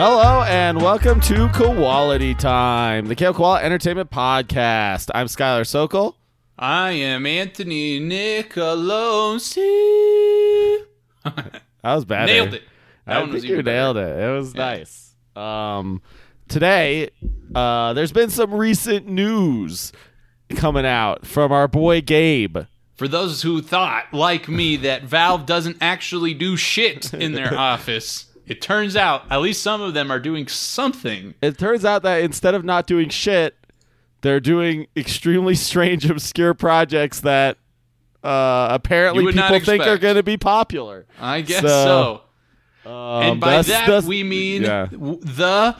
Hello and welcome to Quality Time, the KO Koala Entertainment Podcast. I'm Skylar Sokol. I am Anthony Nicolosi. That was bad. Nailed it. That I one was think you better. nailed it. It was Yeah. nice. Um, today, uh, there's been some recent news coming out from our boy Gabe. For those who thought, like me, that Valve doesn't actually do shit in their office, it turns out at least some of them are doing something. It turns out that instead of not doing shit, they're doing extremely strange, obscure projects that uh, apparently You would not people think are going to be popular. I guess So, so. Um, And by that's- that that's- we mean yeah. the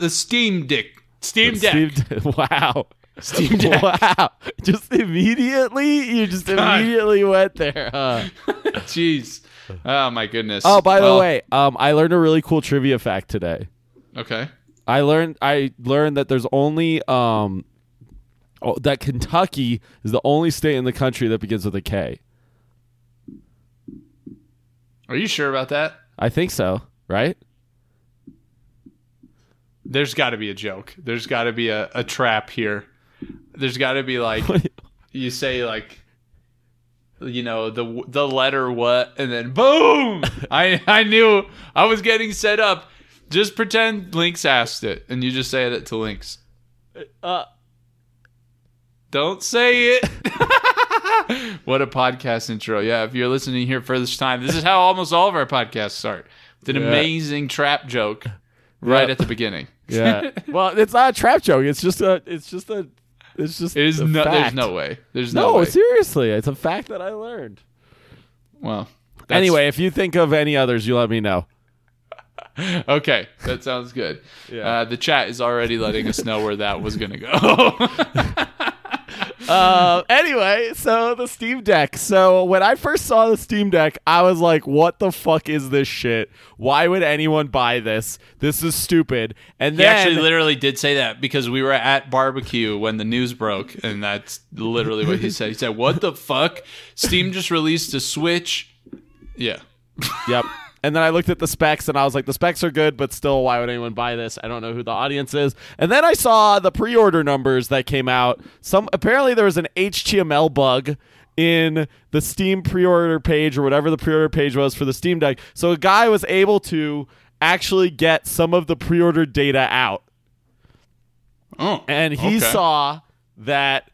the Steam Deck. Steam Deck. Steve- wow. Steam Deck. Wow. Just immediately, you just God. immediately went there. Huh? Jeez. Oh my goodness. Oh, by Well, the way, um, I learned a really cool trivia fact today. Okay. I learned I learned that there's only um oh, that Kentucky is the only state in the country that begins with a K. Are you sure about that? I think so, right? There's got to be a joke. There's got to be a, a trap here. There's got to be like you say like you know the the letter what and then boom. I I knew I was getting set up. Just pretend links asked it and you just say it to links Uh, Don't say it. what a podcast intro. Yeah, if you're listening here for this time, this is how almost all of our podcasts start. With an Yeah. amazing trap joke right Yep. at the beginning. yeah. well, it's not a trap joke. It's just a. It's just a. It's just. It is no. There's no way. There's no, No, way. seriously, it's a fact that I learned. Well. that's- Anyway, if you think of any others, you let me know. okay, that sounds good. Yeah. Uh, the chat is already letting us know where that was gonna go. uh, anyway, so the Steam Deck. So when I first saw the Steam Deck, I was like, "What the fuck is this shit? Why would anyone buy this? This is stupid." And he then actually literally did say that because we were at barbecue when the news broke, and that's literally what he said. He said, "What the fuck? Steam just released a Switch." Yeah. Yep. And then I looked at the specs and I was like, the specs are good, but still, why would anyone buy this? I don't know who the audience is. And then I saw the pre-order numbers that came out. Some apparently there was an HTML bug in the Steam pre-order page or whatever the pre-order page was for the Steam Deck. So a guy was able to actually get some of the pre-order data out. Oh. And he okay. saw that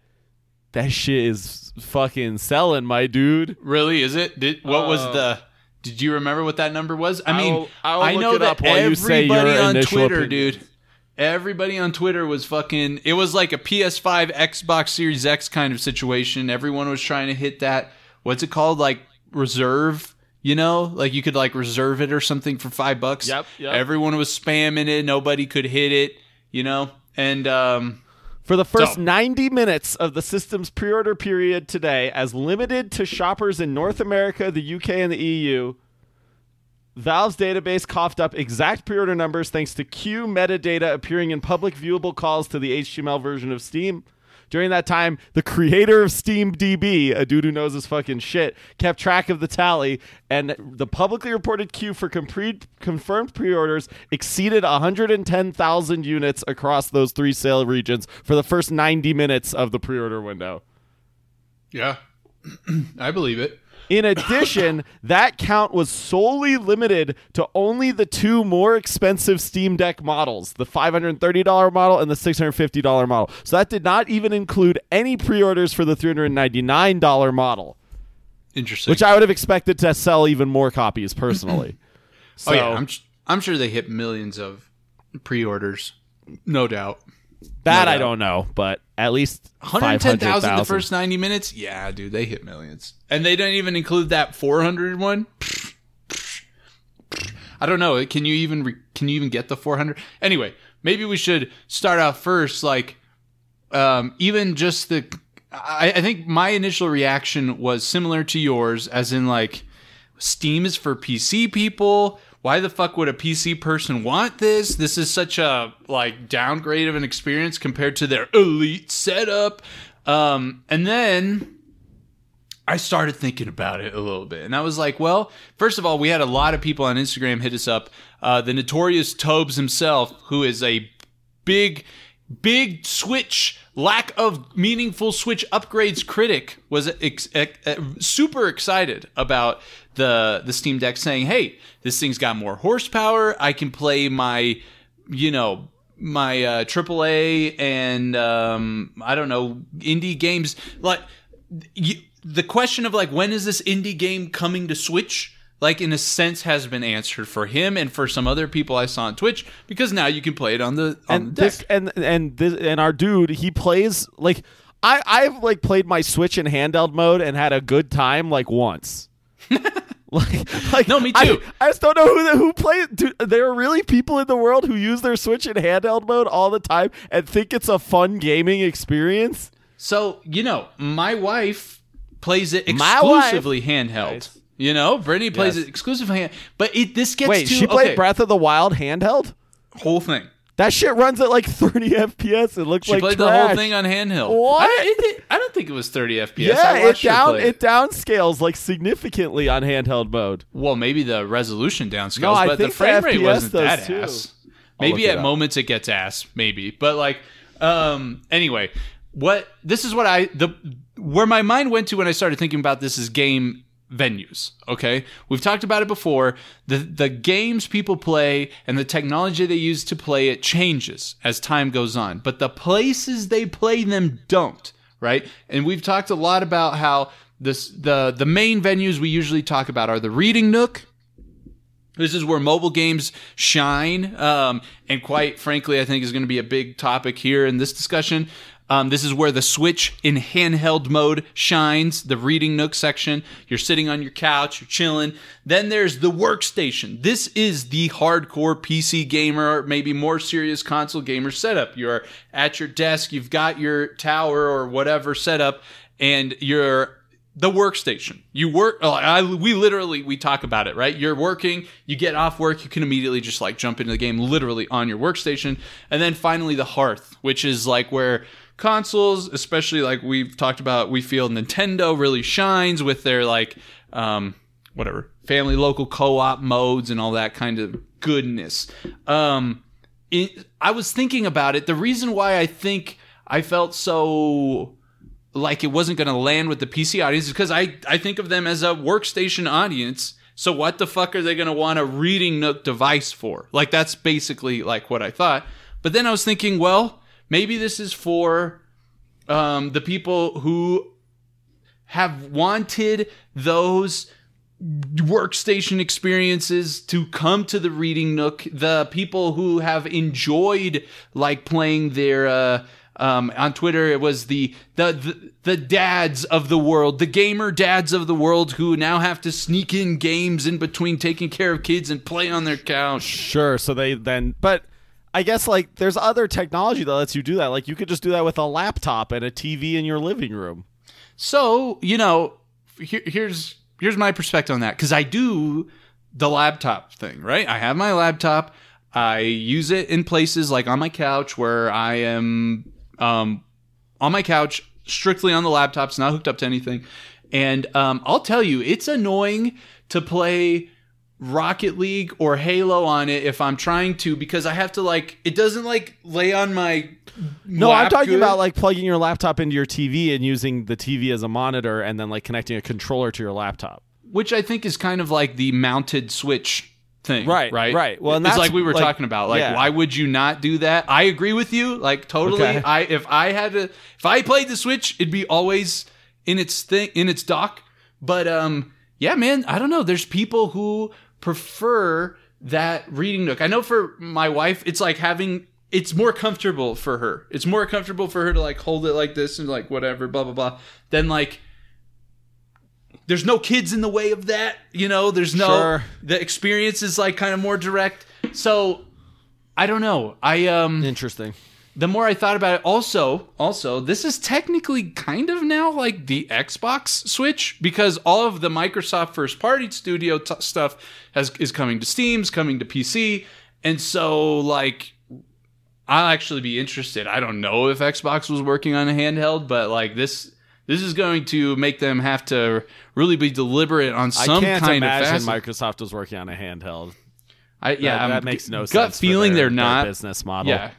that shit is fucking selling, my dude. Really? Is it? Did what was Uh, the? Did you remember what that number was? I mean, will- I will I know that while you everybody on Twitter, opinion. dude. Everybody on Twitter was fucking. It was like a PS5, Xbox Series X kind of situation. Everyone was trying to hit that. What's it called? Like reserve. You know, like you could like reserve it or something for five bucks. Yep, yep. Everyone was spamming it. Nobody could hit it. You know, and um, For the first So- 90 minutes of the system's pre order period today, as limited to shoppers in North America, the UK, and the EU, Valve's database coughed up exact pre order numbers thanks to queue metadata appearing in public viewable calls to the HTML version of Steam. During that time, the creator of SteamDB, a dude who knows his fucking shit, kept track of the tally, and the publicly reported queue for confirmed pre-orders exceeded 110,000 units across those three sale regions for the first 90 minutes of the pre-order window. yeah, I believe it. In addition, that count was solely limited to only the two more expensive Steam Deck models, the $530 model and the $650 model. So that did not even include any pre-orders for the $399 model, Interesting. which I would have expected to sell even more copies personally. Oh, so, oh yeah, I'm I'm sure they hit millions of pre-orders, no doubt. That no I don't know, but at least 110,000 the first 90 minutes? Yeah, dude, they hit millions. And they didn't even include that 400 one? I don't know. Can you even re- can you even get the 400? Anyway, maybe we should start out first, like, um, even just the. I, I think my initial reaction was similar to yours, as in like, Steam is for PC people. Why the fuck would a PC person want this? This is such a like downgrade of an experience compared to their elite setup. Um, and then I started thinking about it a little bit, and I was like, well, first of all, we had a lot of people on Instagram hit us up. Uh, the notorious Tobes himself, who is a big, big Switch lack of meaningful Switch upgrades critic, was ex- ex- super excited about the the Steam Deck, saying, "Hey, this thing's got more horsepower. I can play my, you know." My uh, AAA and um, I don't know indie games like the question of like when is this indie game coming to Switch? Like in a sense has been answered for him and for some other people I saw on Twitch because now you can play it on the on and the this and and this and our dude he plays like I I've like played my Switch in handheld mode and had a good time like once. like, like No, me too. I, just don't know who the, who plays. Dude, there are really people in the world who use their Switch in handheld mode all the time and think it's a fun gaming experience. So you know, my wife plays it exclusively handheld. Nice. You know, Brittany plays Yes. it exclusively hand. But it this gets Wait, to she played okay, Breath of the Wild handheld. whole thing. That shit runs at like 30 FPS. It looks She like played the whole trash. thing on handheld. What? I, it did- I don't think it was 30 FPS. Yeah, it watched her down play it downscales like significantly on handheld mode. Well, maybe the resolution downscales, No, I but the think the frame rate FPS wasn't does that too. ass. Maybe look it at up. moments it gets ass, maybe. But like, um, anyway, what this is what I the where my mind went to when I started thinking about this is game venues. Okay, we've talked about it before. The the games people play and the technology they use to play it changes as time goes on, but the places they play them don't. Right, and we've talked a lot about how this the the main venues we usually talk about are the Reading Nook. This is where mobile games shine, um, and quite frankly, I think is going to be a big topic here in this discussion. Um, this is where the Switch in handheld mode shines, the Reading Nook section. You're sitting on your couch, you're chilling. Then there's the workstation. This is the hardcore PC gamer, maybe more serious console gamer setup. You're at your desk, you've got your tower or whatever setup, and you're the workstation. You work. oh, I, we literally we talk about it, right? You're working. You get off work. You can immediately just like jump into the game, literally on your workstation. And then finally the hearth, which is like where consoles, especially like we've talked about, we feel Nintendo really shines with their like um, whatever family local co-op modes and all that kind of goodness. Um, it, I was thinking about it. The reason why I think I felt so like it wasn't going to land with the PC audience is because I, I think of them as a workstation audience. So what the fuck are they going to want a reading nook device for? Like that's basically like what I thought. But then I was thinking, well, maybe this is for um, the people who have wanted those workstation experiences to come to the reading nook the people who have enjoyed like playing their uh um, on Twitter, it was the, the the the dads of the world, the gamer dads of the world, who now have to sneak in games in between taking care of kids and play on their couch. Sure. So they then, but I guess like there's other technology that lets you do that. Like you could just do that with a laptop and a TV in your living room. So you know, here, here's here's my perspective on that because I do the laptop thing, right? I have my laptop. I use it in places like on my couch where I am um, on my couch, strictly on the laptop. It's not hooked up to anything. And um, I'll tell you, it's annoying to play Rocket League or Halo on it if I'm trying to because I have to like it doesn't like lay on my No, I'm talking good. about like plugging your laptop into your TV and using the TV as a monitor and then like connecting a controller to your laptop. which I think is kind of like the mounted switch thing, Right, Right, right. Well, and it's like we were like- talking about. Like, yeah. why would you not do that? I agree with you. Like, totally. Okay. I if I had to, if I played the Switch, it'd be always in its thing in its dock. But um, yeah, man, I don't know. There's people who prefer that reading nook. I know for my wife, it's like having. It's more comfortable for her. It's more comfortable for her to like hold it like this and like whatever, blah blah blah. Then like there's no kids in the way of that you know there's no Sure. the experience is like kind of more direct so I don't know. I um Interesting. The more I thought about it, also, also, this is technically kind of now like the Xbox Switch because all of the Microsoft first party studio t- stuff has is coming to Steam's coming to PC, and so like I'll actually be interested. I don't know if Xbox was working on a handheld, but like this. This is going to make them have to really be deliberate on some I can't kind of imagine facet. Microsoft was working on a handheld. I, yeah, that, that makes no gut sense. for feeling their- they're not business model. yeah.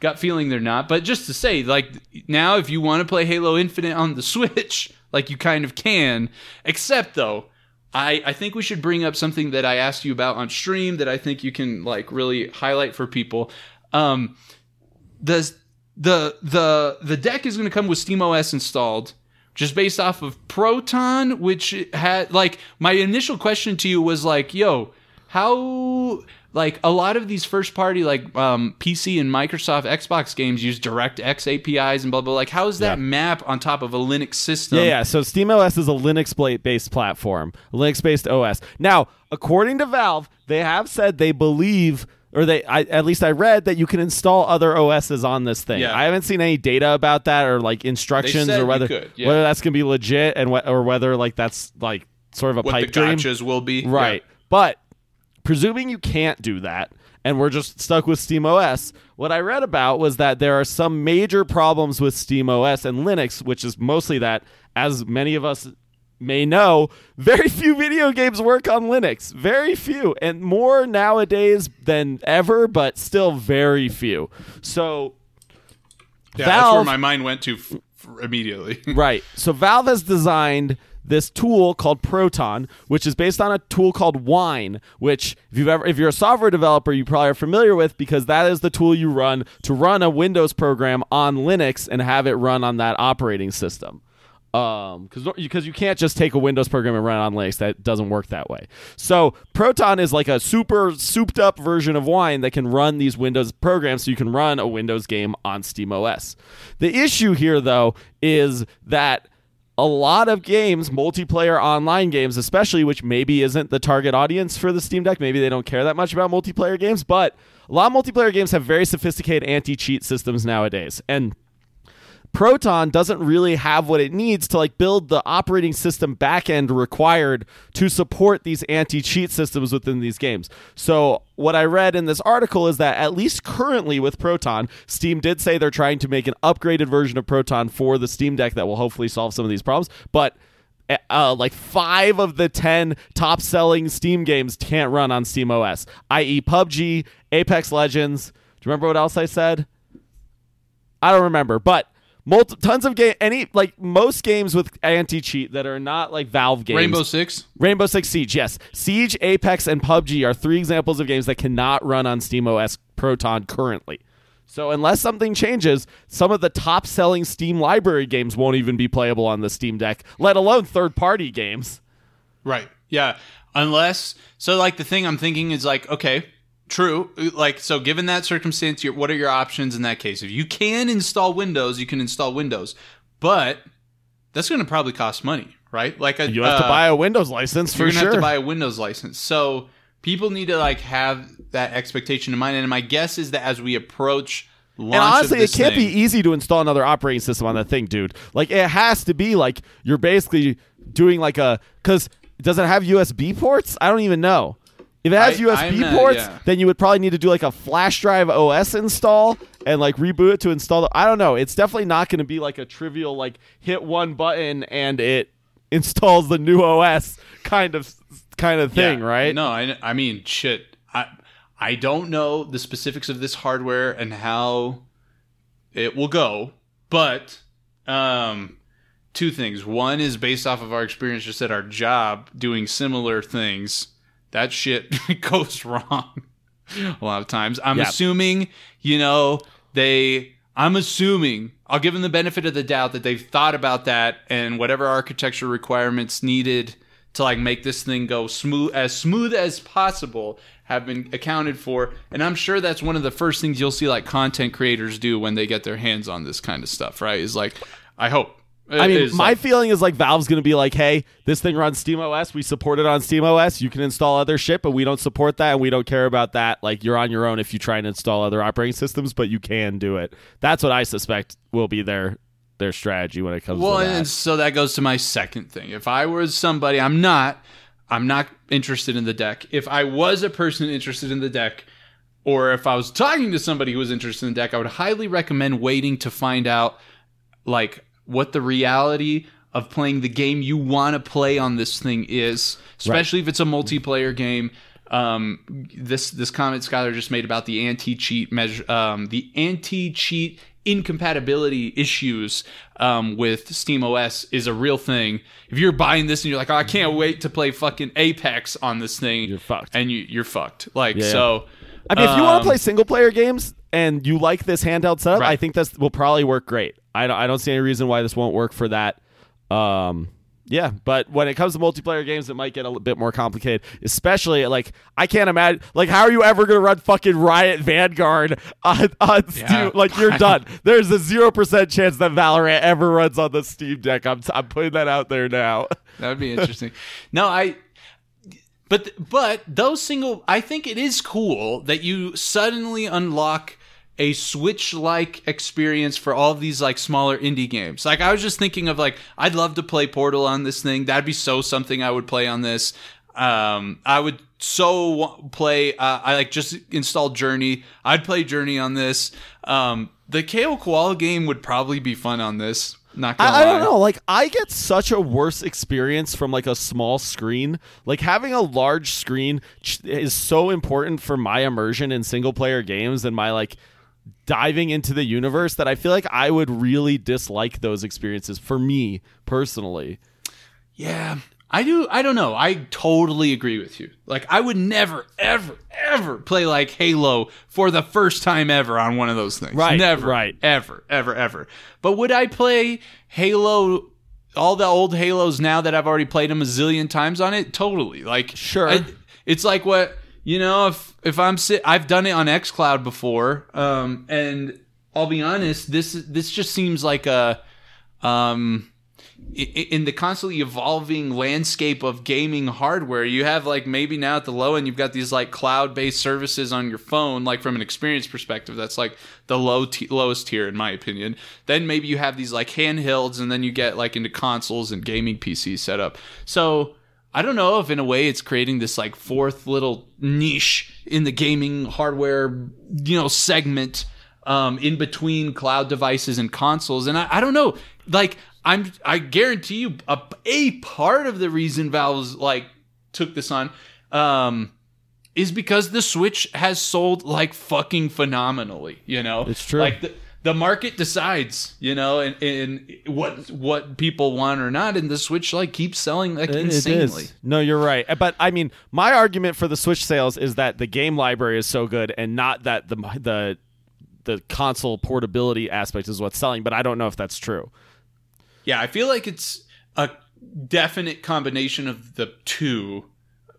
Gut feeling they're not. But just to say, like, now if you want to play Halo Infinite on the Switch, like, you kind of can. Except, though, I, I think we should bring up something that I asked you about on stream that I think you can, like, really highlight for people. Um, the, the, the, the deck is going to come with SteamOS installed. Just based off of Proton, which had like my initial question to you was like, "Yo, how like a lot of these first party like um, PC and Microsoft Xbox games use DirectX APIs and blah blah. Like, how does that Yeah. map on top of a Linux system? Yeah, yeah. So SteamOS is a Linux based platform, Linux based OS. Now, according to Valve, they have said they believe, or they, I, at least I read that you can install other OSs on this thing. Yeah. I haven't seen any data about that or like instructions or whether could, yeah. whether that's gonna be legit and wh- or whether like that's like sort of a What pipe the dream. gotchas will be. Right. But presuming you can't do that and we're just stuck with SteamOS, what I read about was that there are some major problems with SteamOS and Linux, which is mostly that, as many of us may know, very few video games work on Linux. Very few. And more nowadays than ever, but still very few. So. Yeah, that's where my mind went to f- f- immediately. Right. So Valve has designed this tool called Proton, which is based on a tool called Wine, which if you've ever if you're a software developer, you probably are familiar with because that is the tool you run to run a Windows program on Linux and have it run on that operating system. Um, because because you can't just take a Windows program and run it on Linux. That doesn't work that way. So Proton is like a super souped up version of Wine that can run these Windows programs, so you can run a Windows game on SteamOS. The issue here, though, is that a lot of games, multiplayer online games, especially, which maybe isn't the target audience for the Steam Deck. Maybe they don't care that much about multiplayer games, but a lot of multiplayer games have very sophisticated anti cheat systems nowadays. And Proton doesn't really have what it needs to like build the operating system backend required to support these anti-cheat systems within these games. So what I read in this article is that at least currently with Proton, Steam did say they're trying to make an upgraded version of Proton for the Steam Deck that will hopefully solve some of these problems, but uh, like five of the 10 top selling Steam games can't run on Steam OS, i.e., PUBG, Apex Legends. Do you remember what else I said? I don't remember, but multi- tons of game any like most games with anti cheat that are not like Valve games. Rainbow Six. Rainbow Six Siege, yes. Siege, Apex, and PUBG are three examples of games that cannot run on SteamOS Proton currently. So unless something changes, some of the top selling Steam library games won't even be playable on the Steam Deck, let alone third party games. Right. Yeah. Unless so, like the thing I'm thinking is like, okay, true. Like so, given that circumstance, your, what are your options in that case? If you can install Windows, you can install Windows, but that's going to probably cost money, right? Like a, You have to uh, buy a Windows license for you're gonna sure. have to buy a Windows license. So people need to like have that expectation in mind. And my guess is that as we approach launch and honestly, it can't thing, be easy to install another operating system on that thing, dude. Like it has to be like you're basically doing like a because does it have USB ports? I don't even know. If it has I- USB I'm not- ports, yeah. then you would probably need to do like a flash drive OS install and like reboot it to install. The, I don't know. It's definitely not going to be like a trivial like hit one button and it installs the new OS kind of kind of thing, Yeah. right? No, I, I mean, shit. I I don't know the specifics of this hardware and how it will go, but um, two things. One is based off of our experience just at our job doing similar things. That shit goes wrong a lot of times. I'm Yeah. assuming, you know, they. I'm assuming I'll give them the benefit of the doubt that they've thought about that and whatever architecture requirements needed to like make this thing go smooth as smooth as possible have been accounted for and i'm sure that's one of the first things you'll see like content creators do when they get their hands on this kind of stuff right is like i hope I mean, my like- feeling is like Valve's going to be like, "Hey, this thing runs SteamOS. We support it on SteamOS. You can install other shit, but we don't support that, and we don't care about that. Like, you're on your own if you try and install other operating systems, but you can do it. That's what I suspect will be their their strategy when it comes well, to that. and so that goes to my second thing. If I was somebody, I'm not. I'm not interested in the deck. If I was a person interested in the deck, or if I was talking to somebody who was interested in the deck, I would highly recommend waiting to find out like what the reality of playing the game you want to play on this thing is, especially if it's a multiplayer game. Um, this this comment Skylar just made about the anti cheat measure, um, the anti cheat incompatibility issues um, with Steam OS is a real thing. If you're buying this and you're like, oh, I can't wait to play fucking Apex on this thing, You're fucked. and you you're fucked. Like Yeah. so. I mean, if you want um, to play single player games and you like this handheld setup, Right. I think this will probably work great. I don't, I don't see any reason why this won't work for that. Um, yeah, but when it comes to multiplayer games, it might get a little bit more complicated. Especially like I can't imagine like how are you ever gonna run fucking Riot Vanguard on, on Steam? Like you're done. There's a zero percent chance that Valorant ever runs on the Steam Deck. I'm I'm putting that out there now. That would be interesting. no, I. But but those single, I think it is cool that you suddenly unlock a Switch-like experience for all of these like smaller indie games. Like I was just thinking of like I'd love to play Portal on this thing. That'd be so something I would play on this. Um, I would so play. Uh, I like just installed Journey. I'd play Journey on this. Um, the KO Koala game would probably be fun on this. Not gonna I, I don't know. Like I get such a worse experience from like a small screen. Like having a large screen is so important for my immersion in single player games and my like diving into the universe that I feel like I would really dislike those experiences for me personally. Yeah, I do. I don't know. I totally agree with you. Like, I would never, ever, ever play like Halo for the first time ever on one of those things. Right, Never. right. Ever, ever, ever. But would I play Halo? All the old Halos now that I've already played them a zillion times on it, totally. Like, Sure. I- it's like what you know. If if I'm sit, I've done it on XCloud before, um, and I'll be honest. This this just seems like a um in the constantly evolving landscape of gaming hardware you have like maybe now at the low end you've got these like cloud-based services on your phone like from an experience perspective that's like the low t- lowest tier in my opinion then maybe you have these like handhelds and then you get like into consoles and gaming pc setup so I don't know if in a way it's creating this like fourth little niche in the gaming hardware, you know, segment um, in between cloud devices and consoles. And I, I don't know, like I'm, I guarantee you a, a part of the reason Valve's like took this on, um, is because the Switch has sold like fucking phenomenally, you know? It's true. Like the, the market decides, you know, and, and what what people want or not, and the Switch like keeps selling like It- it insanely. is. No, you're right. Uh, but I mean, my argument for the Switch sales is that the game library is so good, and not that the the the console portability aspect is what's selling. But I don't know if that's true. Yeah, I feel like it's a definite combination of the two.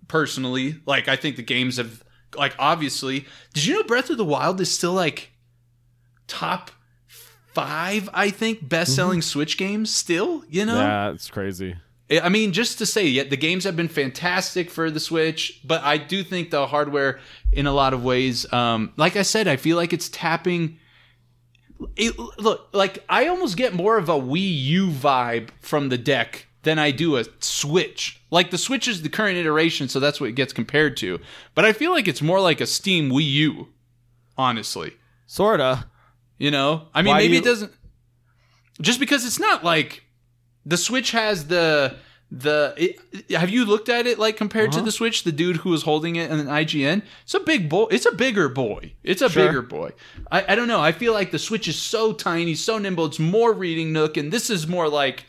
Personally, like I think the games have like obviously. Did you know Breath of the Wild is still like top five? I think best selling Switch games still. You know, Yeah, it's crazy. I mean, just to say, yeah, the games have been fantastic for the Switch, but I do think the hardware, in a lot of ways, um, like I said, I feel like it's tapping. It, look, like I almost get more of a Wii U vibe from the deck than I do a Switch. Like the Switch is the current iteration, so that's what it gets compared to. But I feel like it's more like a Steam Wii U, honestly. Sorta. You know, I mean, Why do maybe you- it doesn't. Just because it's not like the Switch has the the. It, have you looked at it like compared Uh-huh. to the Switch? The dude who was holding it in an IGN. It's a big boy. It's a bigger boy. It's a Sure. bigger boy. I, I don't know. I feel like the Switch is so tiny, so nimble. It's more reading nook, and this is more like.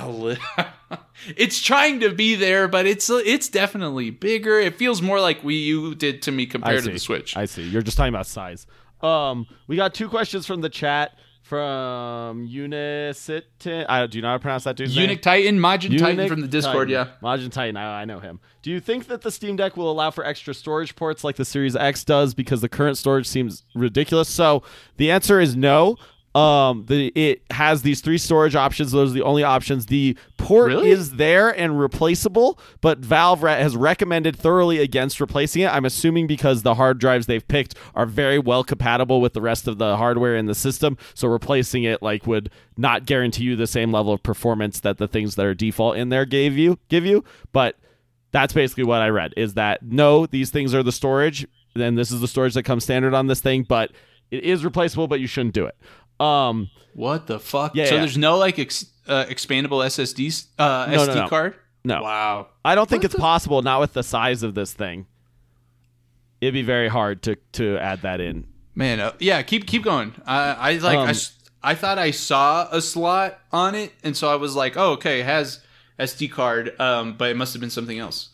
A li- it's trying to be there, but it's it's definitely bigger. It feels more like Wii U did to me I compared to see. the Switch. I see. You're just talking about size. Um, we got two questions from the chat from Unicitin. I do you know how to pronounce that dude's name? Eunuch Titan, Majin Titan Eunuch from the Discord, Titan. yeah. Majin Titan, I, I know him. Do you think that the Steam Deck will allow for extra storage ports like the Series X does because the current storage seems ridiculous? So the answer is no. Um, the it has these three storage options. Those are the only options. The port Really? is there and replaceable, but Valve has recommended thoroughly against replacing it. I'm assuming because the hard drives they've picked are very well compatible with the rest of the hardware in the system. So replacing it like would not guarantee you the same level of performance that the things that are default in there gave you give you. But that's basically what I read is that no, these things are the storage. Then this is the storage that comes standard on this thing, but it is replaceable, but you shouldn't do it. Um, What the fuck? Yeah, so yeah. there's no like ex- uh, expandable SSD uh, No, SD no, no. card. no, Wow. I don't think What it's the- possible. Not with the size of this thing. It'd be very hard to to add that in. Man, uh, yeah, keep keep going. I I like I, Um, s- I thought I saw a slot on it, and so I was like, oh, okay, it has SD card, um, but it must have been something else.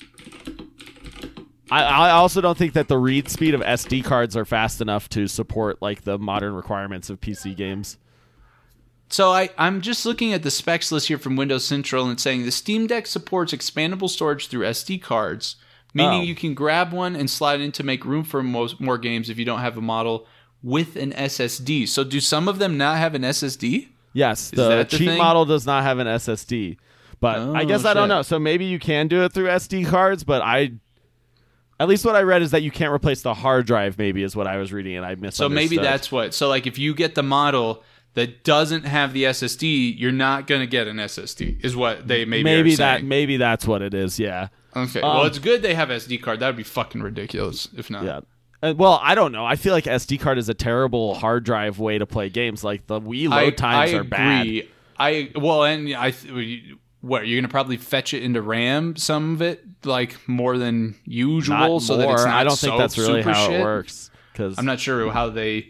I, I also don't think that the read speed of SD cards are fast enough to support like the modern requirements of PC games. So I, I'm just looking at the specs list here from Windows Central and saying the Steam Deck supports expandable storage through SD cards, meaning Oh. you can grab one and slide in to make room for most, more games if you don't have a model with an SSD. So do some of them not have an SSD? Yes, the, that the cheap thing? model does not have an SSD, but I Oh, guess I don't know. So maybe you can do it through SD cards, but I, at least what I read is that you can't replace the hard drive. Maybe is what I was reading, and I missed. So maybe that's what. So like if you get the model that doesn't have the SSD, you're not going to get an SSD. Is what they maybe maybe that saying. maybe that's what it is. Yeah, Okay. Um, well, it's good they have SD card. That would be fucking ridiculous if not. yeah. Uh, well, I don't know. I feel like SD card is a terrible hard drive way to play games. Like the Wii load I, times I are bad. I well, and I what you're gonna probably fetch it into RAM some of it like more than usual, Not so more. that it's not I don't think that's really how shit. it works. Because I'm not sure how they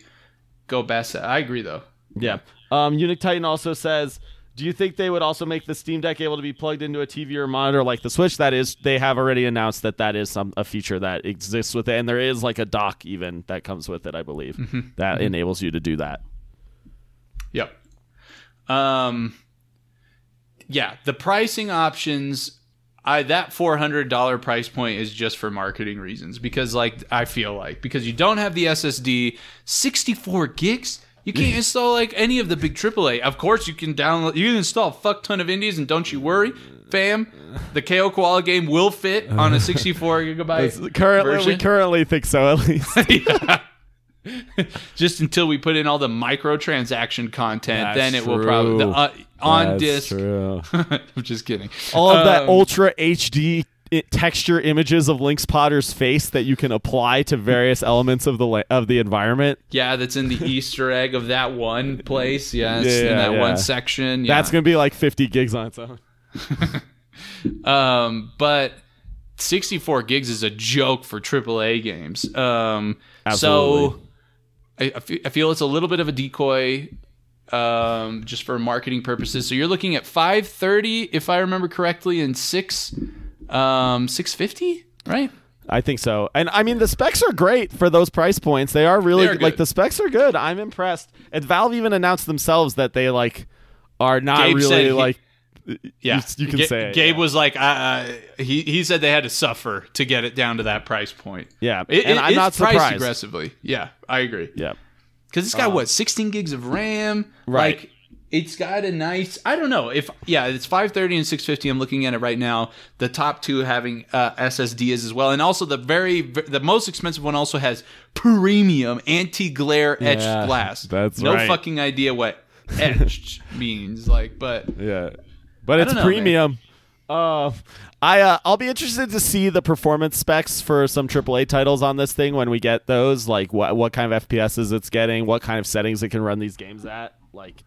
go best. I agree though. Yeah. Um, Unique Titan also says, do you think they would also make the Steam Deck able to be plugged into a TV or monitor like the Switch? That is, they have already announced that that is some a feature that exists with it, and there is like a dock even that comes with it, I believe, Mm-hmm. that enables you to do that. Yep. Um. Yeah, the pricing options. I that four hundred dollar price point is just for marketing reasons because, like, I feel like because you don't have the SSD, sixty four gigs. You can't install like any of the big AAA. Of course, you can download. You can install a fuck ton of indies, and don't you worry, fam. The KO Koala game will fit on a sixty four gigabyte. Currently, we currently think so at least. Yeah. Just until we put in all the microtransaction content, That's then it will probably the, uh, on That's disc. true. I'm just kidding. All of that Um, ultra HD texture images of Link's Potter's face that you can apply to various elements of the la- of the environment. yeah, that's in the Easter egg of that one place. Yes, Yeah, in that yeah. one section. Yeah. That's gonna be like 50 gigs on its own. Um, but 64 gigs is a joke for AAA games. Um, Absolutely. so I, I feel it's a little bit of a decoy, um, just for marketing purposes. So you're looking at 530, if I remember correctly, and six, um, 650, right? I think so. And I mean, the specs are great for those price points. They are really They are like the specs are good. I'm impressed. And Valve even announced themselves that they like are not Gabe really he- like. Yeah, you, you can Ga- say it, Gabe yeah. was like, uh, uh, he he said they had to suffer to get it down to that price point. Yeah, It, and it- I'm not surprised. aggressively. Yeah, I agree. Yeah, Because it's got what 16 gigs of RAM. Right. Like it's got a nice. I don't know if yeah, it's 530 and 650. I'm looking at it right now. The top two having uh, SSDs as well, and also the very the most expensive one also has premium anti glare etched Yeah, glass. that's no right. fucking idea what etched means. Like, but yeah, but it's don't know, man. premium. Uh, I uh, I'll be interested to see the performance specs for some AAA titles on this thing when we get those. Like what what kind of FPSs it's getting, what kind of settings it can run these games at. Like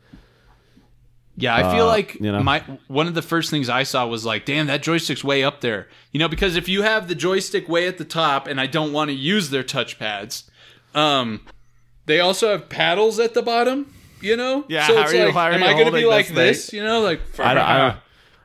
Yeah, I feel Uh, like you know. my one of the first things I saw was like, damn, that joystick's way up there. You know, because if you have the joystick way at the top and I don't want to use their touchpads, um, they also have paddles at the bottom. You know, Yeah, So how it's are you- like, how are am you I going to be holding like this this? You know, like I don't, I don't,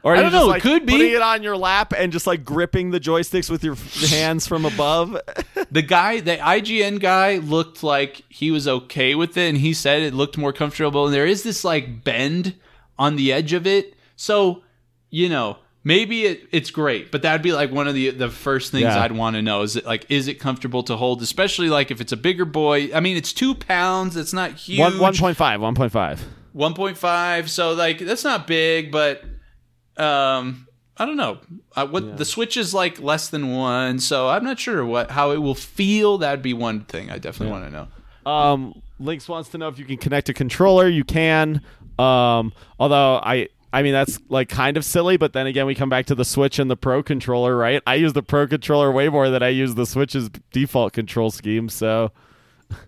or I don't know, it could be. putting it on your lap and just like gripping the joysticks with your f- hands from above. the guy, the IGN guy, looked like he was okay with it, and he said it looked more comfortable. And there is this like bend on the edge of it, so you know maybe it, it's great, but that'd be like one of the the first things Yeah. I'd want to know. Is it like is it comfortable to hold, especially like if it's a bigger boy? I mean, it's two pounds. It's not huge. One one point five. One point five. 1.5 so like that's not big but um i don't know uh, what the switch is like less than one so i'm not sure what how it will feel that'd be one thing i definitely want to know Um, Links wants to know if you can connect a controller. You can. Um, although I, I mean that's like kind of silly, but then again we come back to the Switch and the Pro controller, right? I use the Pro controller way more than I use the Switch's default control scheme. So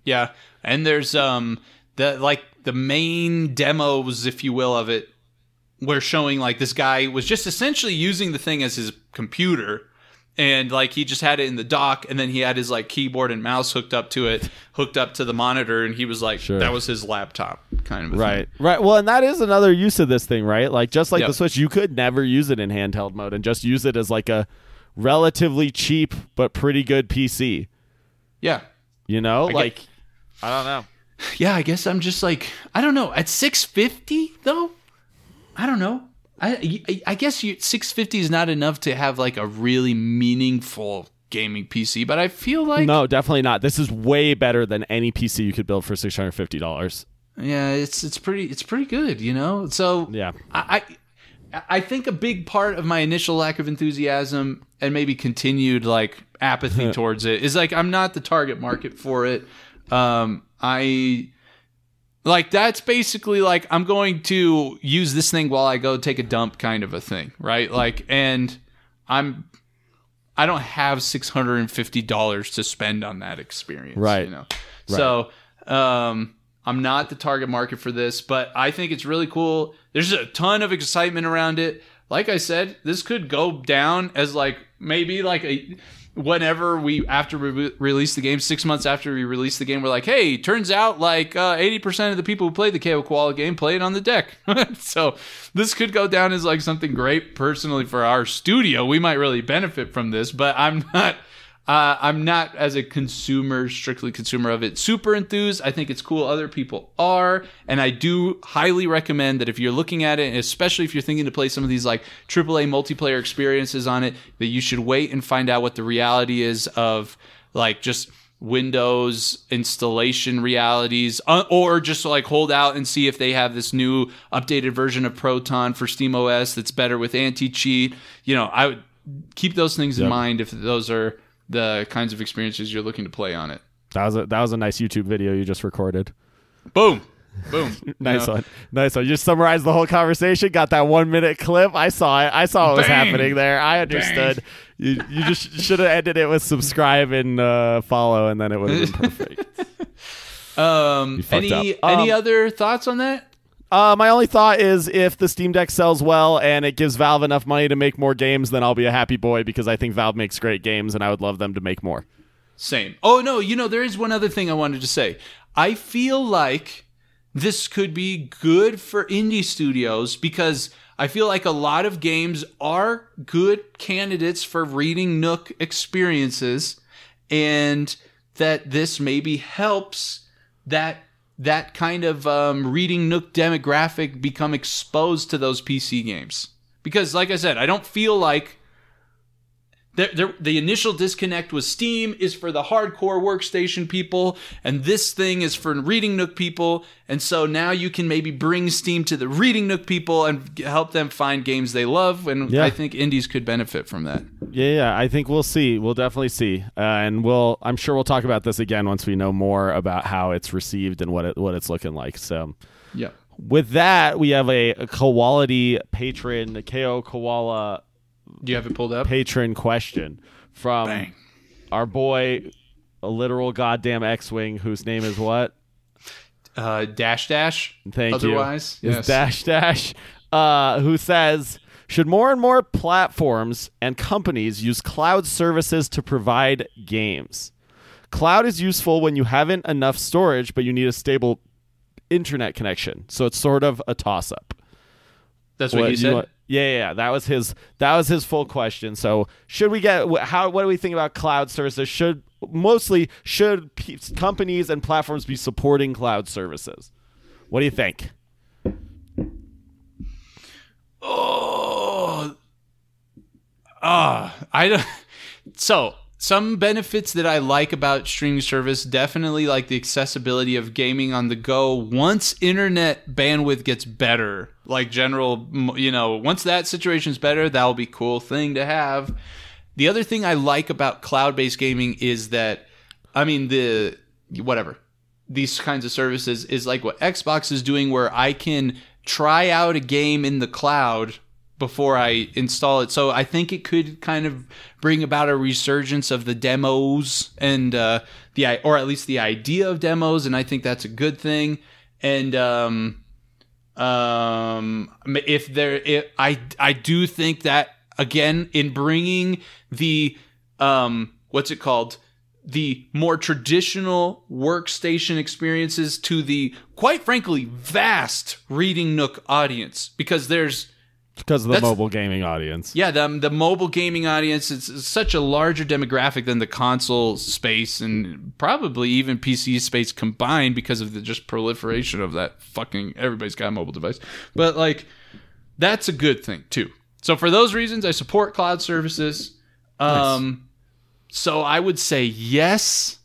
yeah and there's um the like the main demos if you will of it were showing like this guy was just essentially using the thing as his computer and like he just had it in the dock and then he had his like keyboard and mouse hooked up to it hooked up to the monitor and he was like Sure. that was his laptop kind of a thing. right, right. Well, and that is another use of this thing, right? Like just like Yep. the Switch, you could never use it in handheld mode and just use it as like a relatively cheap but pretty good PC. yeah You know, get- like I don't know. yeah i guess i'm just like i don't know at 650 though i don't know i i, guess you 650 is not enough to have like a really meaningful gaming pc but i feel like No, definitely not. This is way better than any PC you could build for six hundred fifty dollars. yeah it's it's pretty it's pretty good you know so Yeah. I, I I think a big part of my initial lack of enthusiasm and maybe continued like apathy towards it is like I'm not the target market for it. Um, I like that's basically like I'm going to use this thing while I go take a dump kind of a thing, right? Like, and I'm I don't have six hundred and fifty dollars to spend on that experience, Right. You know, so um, I'm not the target market for this, but I think it's really cool. There's a ton of excitement around it. Like I said, this could go down as like maybe like a whenever we after we re- release the game, six months after we release the game, we're like, hey, turns out like uh, eighty percent of the people who play the KO Koala game play it on the deck. so this could go down as like something great personally for our studio. We might really benefit from this, but I'm not. Uh, I'm not as a consumer, strictly consumer of it, super enthused. I think it's cool. Other people are, and I do highly recommend that if you're looking at it, and especially if you're thinking to play some of these like AAA multiplayer experiences on it, that you should wait and find out what the reality is of like just Windows installation realities, uh, or just like hold out and see if they have this new updated version of Proton for SteamOS that's better with anti cheat. You know, I would keep those things in Yep. mind if those are the kinds of experiences you're looking to play on it. That was a that was a nice YouTube video you just recorded. Boom, boom. Nice You know? one, nice one. You just summarized the whole conversation. Got that one minute clip. I saw it. I saw what was happening there. I understood. You you just should have ended it with subscribe and uh, follow, and then it would have been perfect. Um, any any Um, other thoughts on that? Uh, my only thought is if the Steam Deck sells well and it gives Valve enough money to make more games, then I'll be a happy boy because I think Valve makes great games and I would love them to make more. Same. Oh no, you know there is one other thing I wanted to say. I feel like this could be good for indie studios because I feel like a lot of games are good candidates for reading Nook experiences and that this maybe helps that that kind of um, reading Nook demographic become exposed to those PC games. Because like I said, I don't feel like there, there, the initial disconnect was Steam is for the hardcore workstation people, and this thing is for Reading Nook people. And so now you can maybe bring Steam to the Reading Nook people and help them find games they love. And Yeah. I think indies could benefit from that. Yeah, yeah, I think we'll see. We'll definitely see, uh, and we'll. I'm sure we'll talk about this again once we know more about how it's received and what it what it's looking like. So, Yeah. with that, we have a, a quality patron, KO Koala Do you have it pulled up? patron question from Bang. our boy, a literal goddamn X-wing, whose name is what? Uh, dash dash. Thank Otherwise, you. Is yes. Dash Dash, uh, who says, should more and more platforms and companies use cloud services to provide games? Cloud is useful when you haven't enough storage, but you need a stable internet connection. So it's sort of a toss up. That's what, he said. want- yeah, yeah, yeah, that was his. That was his full question. So, should we get how? What do we think about cloud services? Should mostly should p- companies and platforms be supporting cloud services? What do you think? Oh, uh, I. So some benefits that I like about streaming service definitely like the accessibility of gaming on the go. Once internet bandwidth gets better, like general, you know, once that situation's better, that'll be cool thing to have. The other thing I like about cloud-based gaming is that, I mean, the whatever these kinds of services is like what Xbox is doing, where I can try out a game in the cloud before I install it. So I think it could kind of bring about a resurgence of the demos and uh, the or at least the idea of demos, and I think that's a good thing. And um, um, if there, if, I I do think that again in bringing the um, what's it called the more traditional workstation experiences to the quite frankly vast reading nook audience because there's because of the That's- mobile gaming audience. yeah the, the mobile gaming audience is such a larger demographic than the console space and probably even pc space combined because of the just proliferation of that fucking everybody's got a mobile device. But like that's a good thing too. So for those reasons i support cloud services. Um so i would say yes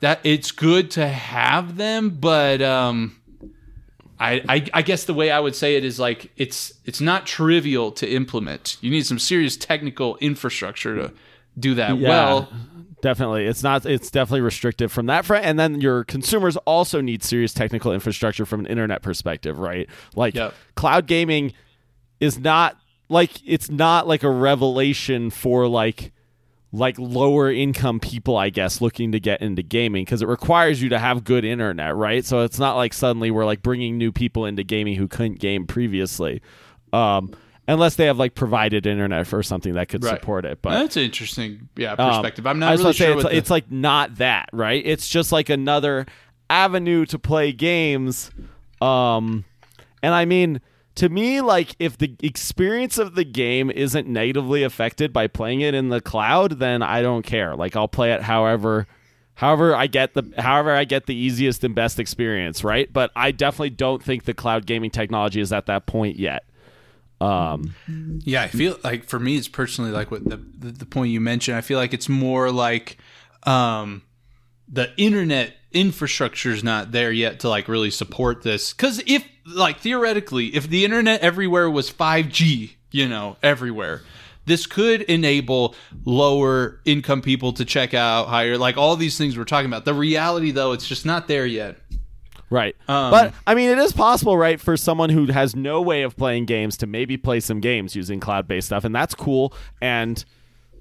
that it's good to have them but um I, I, I guess the way I would say it is like it's it's not trivial to implement. You need some serious technical infrastructure to do that Yeah, well. definitely. It's not. It's definitely restrictive from that front. And then your consumers also need serious technical infrastructure from an internet perspective, right? Like Yep. cloud gaming is not like it's not like a revelation for like like lower income people i guess looking to get into gaming because it requires you to have good internet right so it's not like suddenly we're like bringing new people into gaming who couldn't game previously um unless they have like provided internet or something that could Right. support it but That's an interesting yeah um, perspective. I'm I not was really sure it's, the- it's like not that, right? It's just like another avenue to play games. Um, and I mean, to me, like if the experience of the game isn't negatively affected by playing it in the cloud, then I don't care. Like I'll play it however. However, I get the however I get the easiest and best experience, right? But I definitely don't think the cloud gaming technology is at that point yet. Um, Yeah, I feel like for me, it's personally like what the, the point you mentioned. I feel like it's more like um, the internet infrastructure is not there yet to like really support this. Because if like theoretically, if the internet everywhere was five G, you know, everywhere. This could enable lower income people to check out higher, like all these things we're talking about. The reality, though, it's just not there yet. Right. Um, but I mean, it is possible, right, for someone who has no way of playing games to maybe play some games using cloud based stuff. And that's cool. And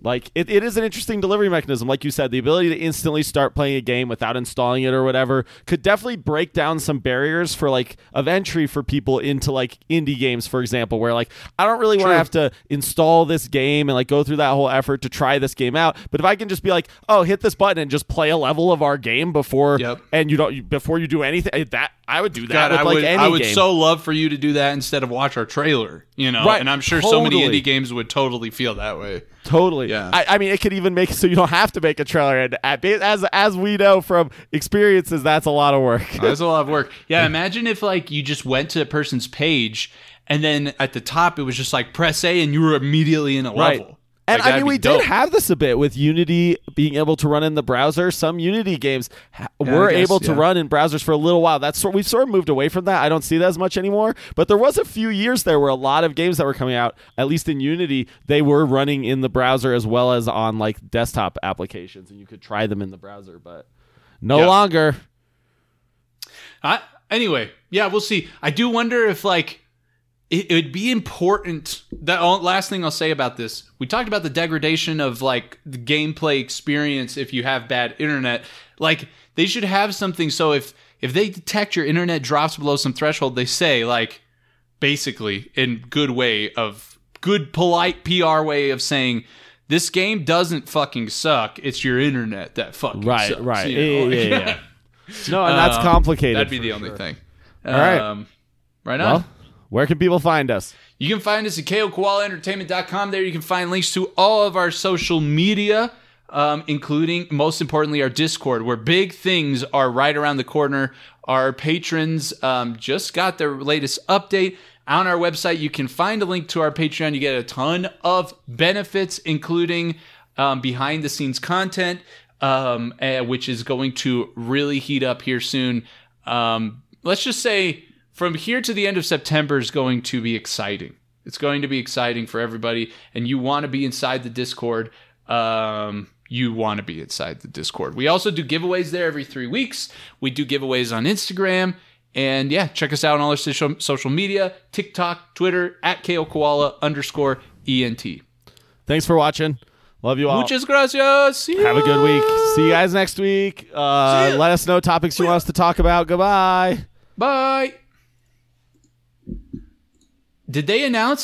like, it, it is an interesting delivery mechanism. Like you said, the ability to instantly start playing a game without installing it or whatever could definitely break down some barriers for like of entry for people into like indie games, for example, where like, I don't really want to have to install this game and like go through that whole effort to try this game out. But if I can just be like, oh, hit this button and just play a level of our game before Yep. and you don't you, before you do anything that I would do that God, I like would, I would game. so love for you to do that instead of watch our trailer, you know. Right, And I'm sure so many indie games would totally feel that way. totally. Yeah. I, I mean, it could even make it so you don't have to make a trailer. And as as we know from experiences, that's a lot of work. That's a lot of work. Yeah, imagine if like you just went to a person's page and then at the top it was just like press A and you were immediately in a Right. level. And I mean, we dope. did have this a bit with Unity being able to run in the browser. Some Unity games ha- were guess, able to yeah. run in browsers for a little while. That's sort we've sort of moved away from that. I don't see that as much anymore. But there was a few years there where a lot of games that were coming out, at least in Unity, they were running in the browser as well as on like desktop applications, and you could try them in the browser. But no Yeah. longer. I, anyway, yeah, we'll see. I do wonder if like it, would be important. The last thing I'll say about this, we talked about the degradation of like the gameplay experience if you have bad internet. Like they should have something so if if they detect your internet drops below some threshold, they say like basically in good way of good polite PR way of saying. This game doesn't fucking suck. It's your internet that fucking Right, sucks. right. you know? yeah, yeah, yeah. No, and that's Um, complicated. That'd be the only sure. thing. All right. Um, right on. Well, where can people find us? you can find us at kokoalaentertainment.com. There you can find links to all of our social media, um, including, most importantly, our Discord, where big things are right around the corner. Our patrons um, just got their latest update. on our website. You can find a link to our Patreon. You get a ton of benefits, including um, behind the scenes content, eh, which is going to really heat up here soon. Um, let's just say from here to the end of September is going to be exciting. It's going to be exciting for everybody, and you want to be inside the Discord. Um, you want to be inside the Discord. We also do giveaways there every three weeks. We do giveaways on Instagram. And yeah, check us out on all our social, social media TikTok, Twitter, at KO Koala underscore ENT. Thanks for watching. Love you all. Muchas gracias. See Have a good week. See you guys next week. Uh, let us know topics you want us to talk about. Goodbye. Bye. Did they announce